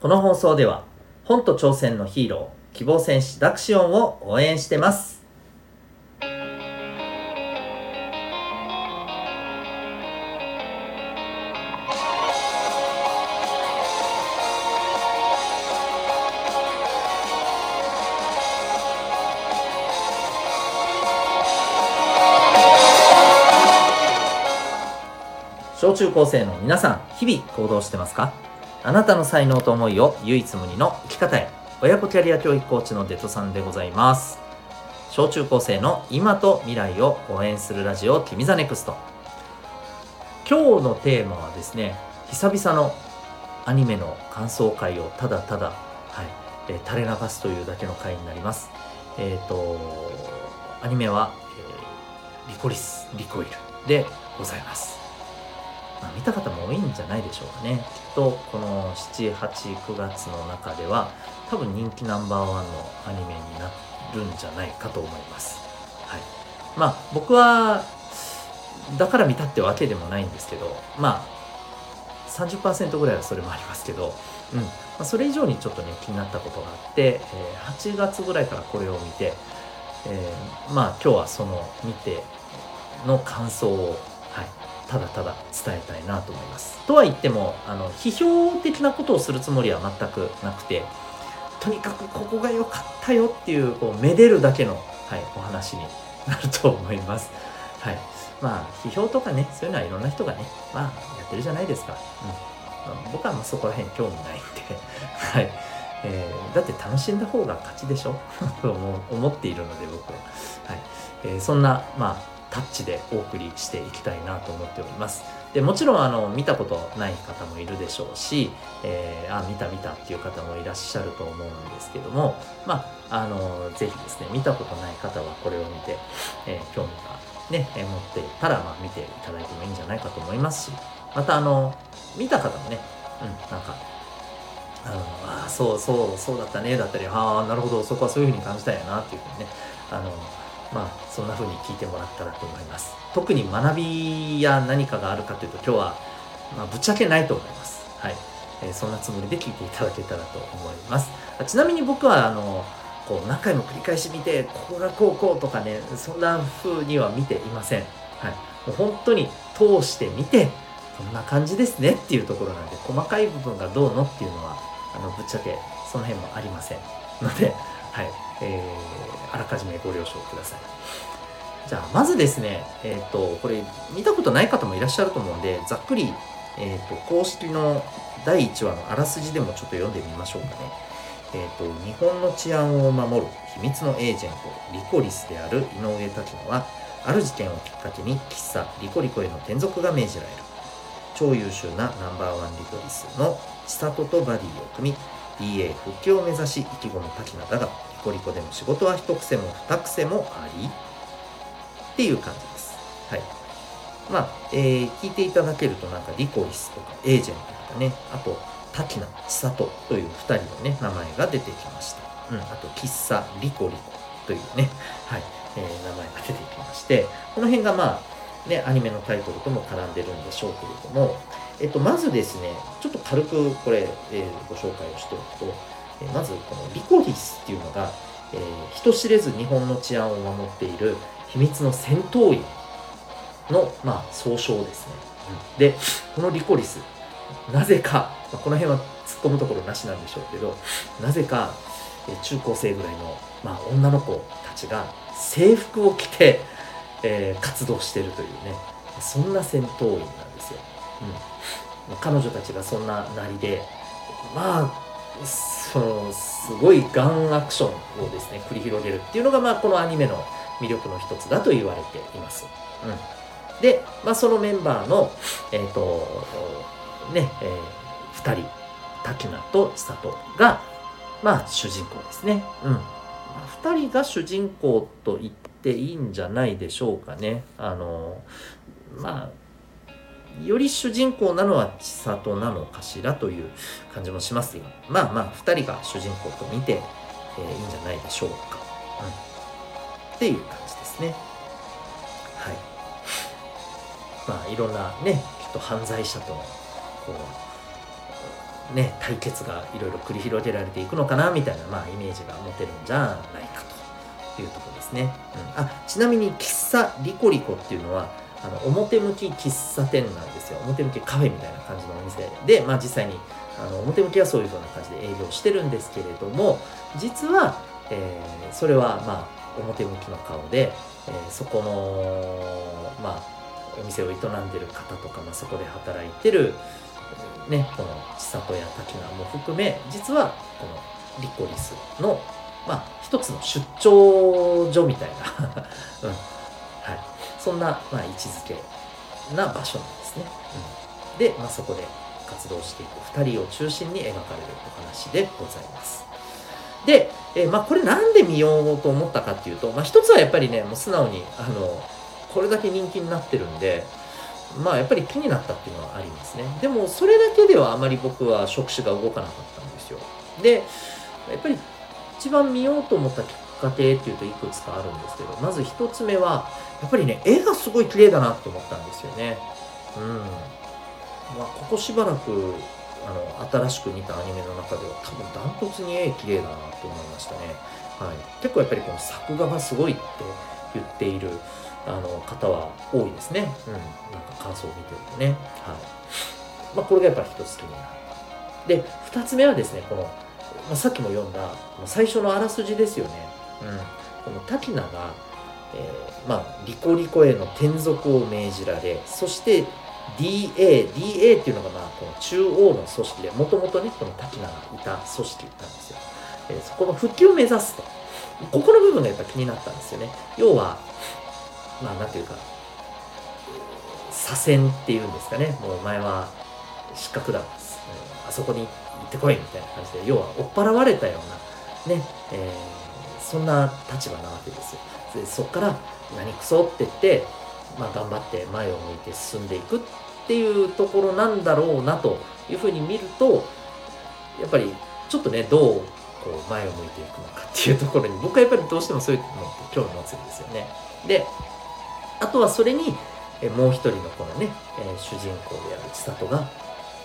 この放送では本と挑戦のヒーロー希望戦士ダクシオンを応援してます。小中高生の皆さん日々行動してますか？あなたの才能と思いを唯一無二の生き方へ。親子キャリア教育コーチのデトさんでございます。小中高生の今と未来を応援するラジオ君 the NEXT。今日のテーマはですね久々のアニメの感想会をただただ、はいえー、垂れ流すというだけの回になります。えっ、ー、とアニメは、えー、リコリスリコイルでございます。見た方も多いんじゃないでしょうかね。きっとこの789月の中では多分人気ナンバーワンのアニメになるんじゃないかと思います。はい。まあ僕はだから見たってわけでもないんですけどまあ30%ぐらいはそれもありますけど、うん。まあ、それ以上にちょっとね気になったことがあって、えー、8月ぐらいからこれを見て、えー、まあ今日はその見ての感想をはい。ただただ伝えたいなと思います。とは言ってもあの批評的なことをするつもりは全くなくてとにかくここが良かったよっていうこうめでるだけの、はい、お話になると思います。はい、まあ批評とかねそういうのはいろんな人がねまあやってるじゃないですか。うん、僕はまそこら辺興味ないんで、はいえー、だって楽しんだ方が勝ちでしょ と思っているので僕は。はいえー、そんなまあタッチでお送りしていきたいなと思っております。でもちろんあの見たことない方もいるでしょうし、えー、あ見た見たっていう方もいらっしゃると思うんですけどもまああのぜひですね見たことない方はこれを見て、えー、興味がね、え、持っていたら、まあ、見ていただいてもいいんじゃないかと思いますしまたあの見た方もね、うん、なんかあのあそうそうそうだったねだったりああなるほどそこはそういうふうに感じたんやなっていうふうにねあのまあそんな風に聞いてもらったらと思います。特に学びや何かがあるかというと今日は、まあ、ぶっちゃけないと思います。はい、えー、そんなつもりで聞いていただけたらと思います。ちなみに僕はあのこう何回も繰り返し見てここがこうこうとかねそんな風には見ていません。はい。もう本当に通してみてこんな感じですねっていうところなんで細かい部分がどうのっていうのはあのぶっちゃけその辺もありませんのではい、えー、あらかじめご了承ください。じゃあ、まずですね、えっ、ー、と、これ、見たことない方もいらっしゃると思うんで、ざっくり、えっ、ー、と、公式の第1話のあらすじでもちょっと読んでみましょうかね。えっ、と、日本の治安を守る秘密のエージェント、リコリスである井上滝野は、ある事件をきっかけに喫茶リコリコへの転属が命じられる。超優秀なナンバーワンリコリスの千里とバディを組み、DA 復帰を目指し意気込む滝名だがコリコでの仕事は一癖も二癖もありっていう感じです。はい。まあ、えー、聞いていただけるとなんかリコリスとかエージェントとかね、あと滝名千里という2人のね、名前が出てきました。うん、あと喫茶リコリコというね、はい、えー、名前が出てきまして、この辺がまあ、ね、アニメのタイトルとも絡んでるんでしょうけれども、えっと、まずですね、ちょっと軽くこれ、えー、ご紹介をしておくと、えー、まずこのリコリスっていうのが、えー、人知れず日本の治安を守っている秘密の戦闘員の、まあ、総称ですね。うん、で、このリコリス、なぜか、まあ、この辺は突っ込むところなしなんでしょうけど、なぜか、えー、中高生ぐらいの、まあ、女の子たちが制服を着て、えー、活動しているというね、そんな戦闘員なんですよ。うん、彼女たちがそんななりでまあそのすごいガンアクションをですね繰り広げるっていうのが、まあ、このアニメの魅力の一つだと言われています。うん、で、まあ、そのメンバーの、え、ー、とねえー、2人滝名と千里が、まあ、主人公ですね。うん、2人が主人公と言っていいんじゃないでしょうかね。あのまあより主人公なのは千里なのかしらという感じもしますがまあまあ2人が主人公と見て、えー、いいんじゃないでしょうか、うん、っていう感じですね。はい。まあいろんなねきっと犯罪者とのこね対決がいろいろ繰り広げられていくのかなみたいな、まあ、イメージが持てるんじゃないかというところですね、うん、あちなみに喫茶リコリコっていうのはあの表向き喫茶店なんですよ。表向きカフェみたいな感じのお店で。まあ実際にあの表向きはそういう風な感じで営業してるんですけれども実は、えー、それはまあ表向きの顔で、えー、そこのまあお店を営んでる方とか、まあ、そこで働いてるねこの千里や滝名も含め実はこのリコリスのまあ一つの出張所みたいな。うん。はい、そんな、まあ、位置づけな場所なんですね。うん、で、まあ、そこで活動していく2人を中心に描かれるお話でございます。で、えー、まあ、これなんで見ようと思ったかっていうと、まあ、一つはやっぱりねもう素直にあのこれだけ人気になってるんでまあやっぱり気になったっていうのはありますねでもそれだけではあまり僕は触手が動かなかったんですよでやっぱり一番見ようと思ったきっかけっていうといくつかあるんですけどまず一つ目はやっぱりね絵がすごい綺麗だなって思ったんですよねうんまあここしばらくあの新しく見たアニメの中では多分ダントツに絵綺麗だなと思いましたね、はい、結構やっぱりこの作画がすごいって言っているあの方は多いですね。うん。なんか感想を見てるとね。はい。まあ、これがやっぱり一つ気になる。で、二つ目はですね、この、まあ、さっきも読んだ、最初のあらすじですよね。うん。この滝名が、えー、まあ、リコリコへの転属を命じられ、そして DA、DA っていうのが、まあ、この中央の組織で、もともとね、この滝名がいた組織なんですよ。えー、そこの復帰を目指すと。ここの部分がやっぱ気になったんですよね。要は、まあなんていうか左遷っていうんですかねもうお前は失格だあそこに行ってこいみたいな感じで要は追っ払われたようなね、えー、そんな立場なわけですよでそこから何クソって言って、まあ、頑張って前を向いて進んでいくっていうところなんだろうなというふうに見るとやっぱりちょっとねどうこう前を向いていくのかっていうところに僕はやっぱりどうしてもそういうのって興味持つんですよねであとはそれに、えもう一人のこのね、え、主人公である千里が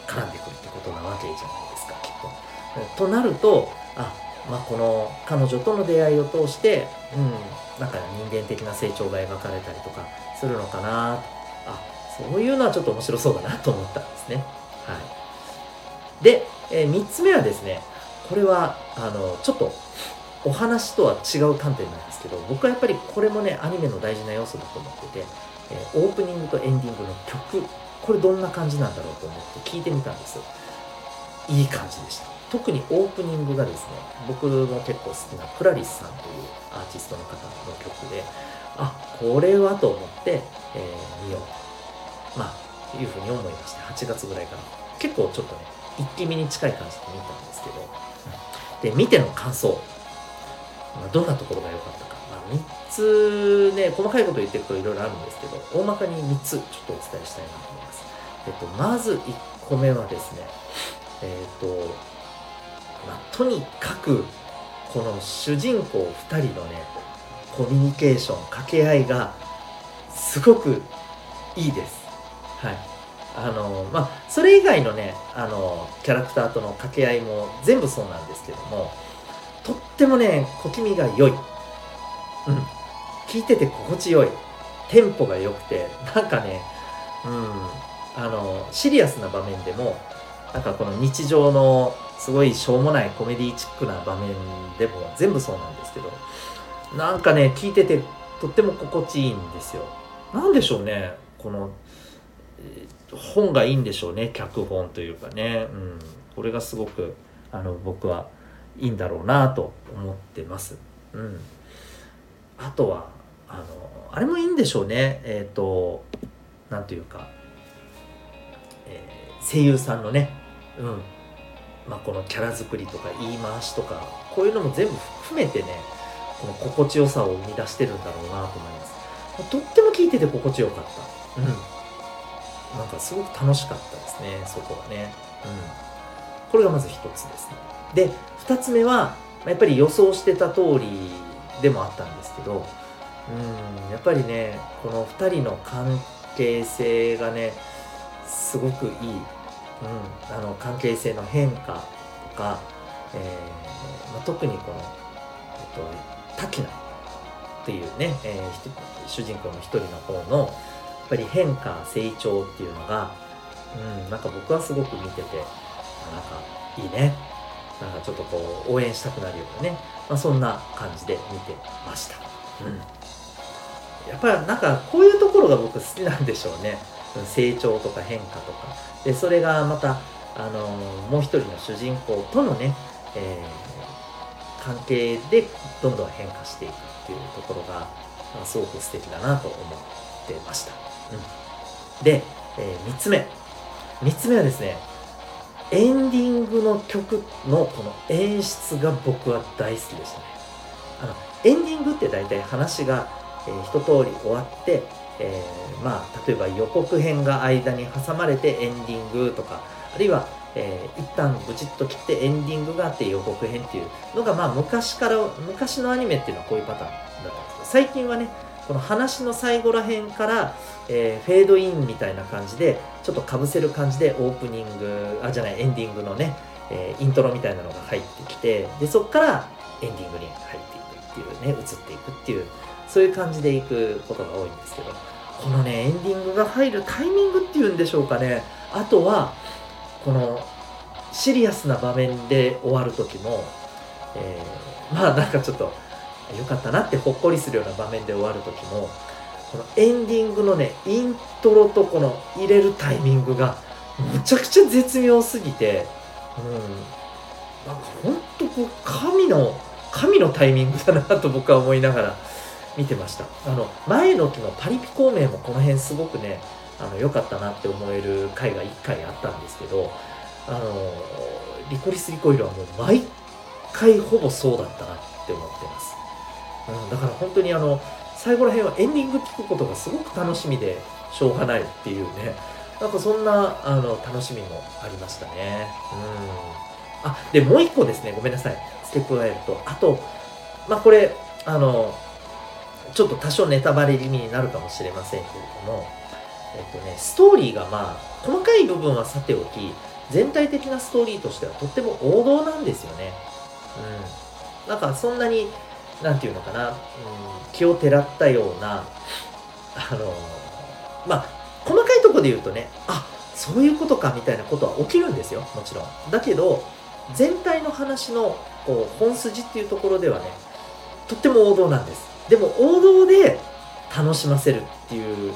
絡んでくるってことなわけじゃないですかきっと。となるとあまあこの彼女との出会いを通してうんなんか人間的な成長が描かれたりとかするのかな。あそういうのはちょっと面白そうだなと思ったんですね。はい、で、えー、3つ目はですねこれはあのちょっとお話とは違う観点なんですけど僕はやっぱりこれもねアニメの大事な要素だと思ってて、えー、オープニングとエンディングの曲これどんな感じなんだろうと思って聞いてみたんですいい感じでした。特にオープニングがですね僕も結構好きなプラリスさんというアーティストの方の曲であこれはと思って、えー、見よう。とまあいうふうに思いまして8月ぐらいから。結構ちょっとね一気見に近い感じで見たんですけど、うんで見ての感想。まあ、どんなところが良かったか、まあ、3つね細かいこと言っていくといろいろあるんですけど大まかに3つちょっとお伝えしたいなと思います、えっと、まず1個目はですねえっと、まあ、とにかくこの主人公2人のねコミュニケーション掛け合いがすごくいいです。はい。あのまあそれ以外のねあのキャラクターとの掛け合いも全部そうなんですけどもとってもね小気味が良い。うん。聞いてて心地よい。テンポが良くてなんかねうん。あのシリアスな場面でもなんかこの日常のすごいしょうもないコメディチックな場面でも全部そうなんですけどなんかね聞いててとっても心地いいんですよ。なんでしょうねこの本がいいんでしょうね脚本というかね、うん、これがすごくあの僕はいいんだろうなと思ってます。うん、あとはあのあれもいいんでしょうね。えっ、ー、となんというか、声優さんのね、うんまあ、このキャラ作りとか言い回しとかこういうのも全部含めてねこの心地よさを生み出してるんだろうなと思います。とっても聞いてて心地よかった。うん。なんかすごく楽しかったですね、そこはね。うん。これがまず一つですね。で、2つ目はやっぱり予想してた通りでもあったんですけどうんやっぱりねこの2人の関係性がねすごくいい、うん、あの関係性の変化とか、えーまあ、特にこの、えっと、滝名っていうね、えー、主人公の一人の方のやっぱり変化成長っていうのが、うん、なんか僕はすごく見ててなんかいいね。なんかちょっとこう応援したくなるようなね、まあ、そんな感じで見てました、うん、やっぱりなんかこういうところが僕好きなんでしょうね。成長とか変化とか。でそれがまたあのもう一人の主人公とのね、えー、関係でどんどん変化していくっていうところがすごく素敵だなと思ってました、うん、で、えー、3つ目。3つ目はですねエンディングの曲のこの演出が僕は大好きでしたね。あのエンディングって大体話が、えー、一通り終わってえー、まあ例えば予告編が間に挟まれてエンディングとかあるいは、えー、一旦ブチッと切ってエンディングがあって予告編っていうのがまあ昔から昔のアニメっていうのはこういうパターンだったんですけど最近はねこの話の最後らへんから、えー、フェードインみたいな感じでちょっとかぶせる感じでオープニングあじゃないエンディングのね、えー、イントロみたいなのが入ってきてでそこからエンディングに入っていくっていうね移っていくっていうそういう感じでいくことが多いんですけどこのねエンディングが入るタイミングっていうんでしょうかね。あとはこのシリアスな場面で終わる時も、えー、まあなんかちょっと良かったなってほっこりするような場面で終わる時もこのエンディングのねイントロとこの入れるタイミングがむちゃくちゃ絶妙すぎてうんなんかほんとこう神の神のタイミングだなと僕は思いながら見てました。あの前の期のパリピ孔明もこの辺すごくねあの良かったなって思える回が1回あったんですけどあのリコリス・リコイルはもう毎回ほぼそうだったなって思ってます、うん、だから本当にあの最後ら辺はエンディング聞くことがすごく楽しみでしょうがないっていうね。なんかそんなあの楽しみもありましたね。うん。あでもう一個ですね。ごめんなさい。付け加えるとあとまあこれあのちょっと多少ネタバレ気味になるかもしれませんけれども、えっとね、ストーリーがまあ、細かい部分はさておき、全体的なストーリーとしてはとっても王道なんですよね。うん。なんかそんなに、なんていうのかな、うん、気をてらったような、あの、まあ、細かいとこで言うとね、あ、そういうことかみたいなことは起きるんですよ、もちろん。だけど、全体の話のこう本筋っていうところではね、とっても王道なんです。でも王道で楽しませるっていう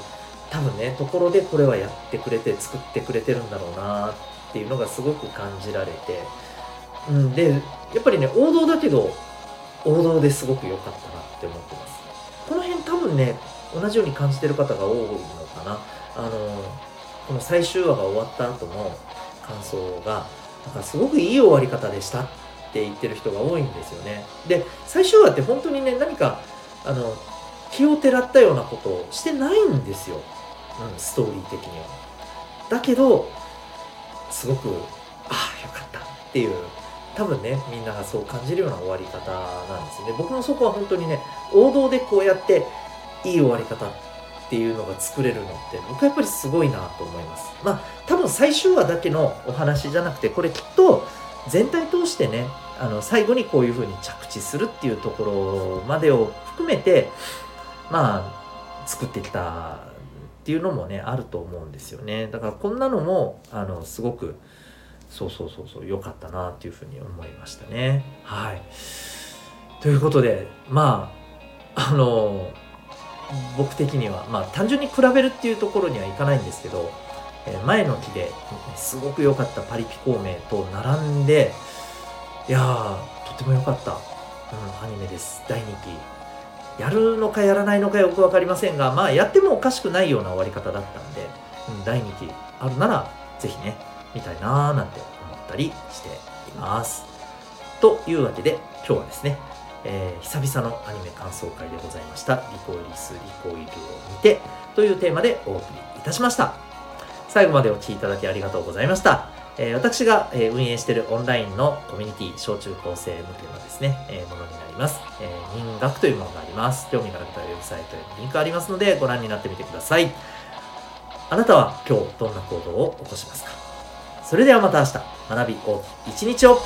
多分ねところでこれはやってくれて作ってくれてるんだろうなっていうのがすごく感じられて、うん、でやっぱりね王道だけど王道ですごく良かったなって思ってます。この辺多分ね同じように感じてる方が多いのかな。あのこの最終話が終わった後の感想がなんかすごくいい終わり方でしたって言ってる人が多いんですよね。で最終話って本当にね何かあの気をてらったようなことをしてないんですよ、うん、ストーリー的には。だけどすごくああよかったっていう多分ねみんながそう感じるような終わり方なんですね。僕もそこは本当にね王道でこうやっていい終わり方っていうのが作れるのって僕はやっぱりすごいなと思います。まあ多分最終話だけのお話じゃなくてこれきっと全体通してねあの最後にこういうふうに着地するっていうところまでを含めてまあ作ってきたっていうのもねあると思うんですよね。だからこんなのもあのすごくそうそうそうそう良かったなっていうふうに思いましたね。はい。ということでまああの僕的にはまあ単純に比べるっていうところにはいかないんですけど前の期ですごく良かったパリピ孔明と並んでいやー、とても良かった、うん、アニメです。大人気。やるのかやらないのかよく分かりませんが、まあ、やってもおかしくないような終わり方だったんで、うん、大人気あるなら、ぜひね、見たいなーなんて思ったりしています。というわけで、今日はですね、えー、久々のアニメ感想会でございました。リコイリス、リコイルを見てというテーマでお送りいたしました。最後までお聴きいただきありがとうございました。え、私が、え、運営しているオンラインのコミュニティ、小中高生向けのですね、え、ものになります。えー、人学というものがあります。興味がある方はウェブサイトへのリンクありますので、ご覧になってみてください。あなたは今日どんな行動を起こしますか？それではまた明日学び大きい一日を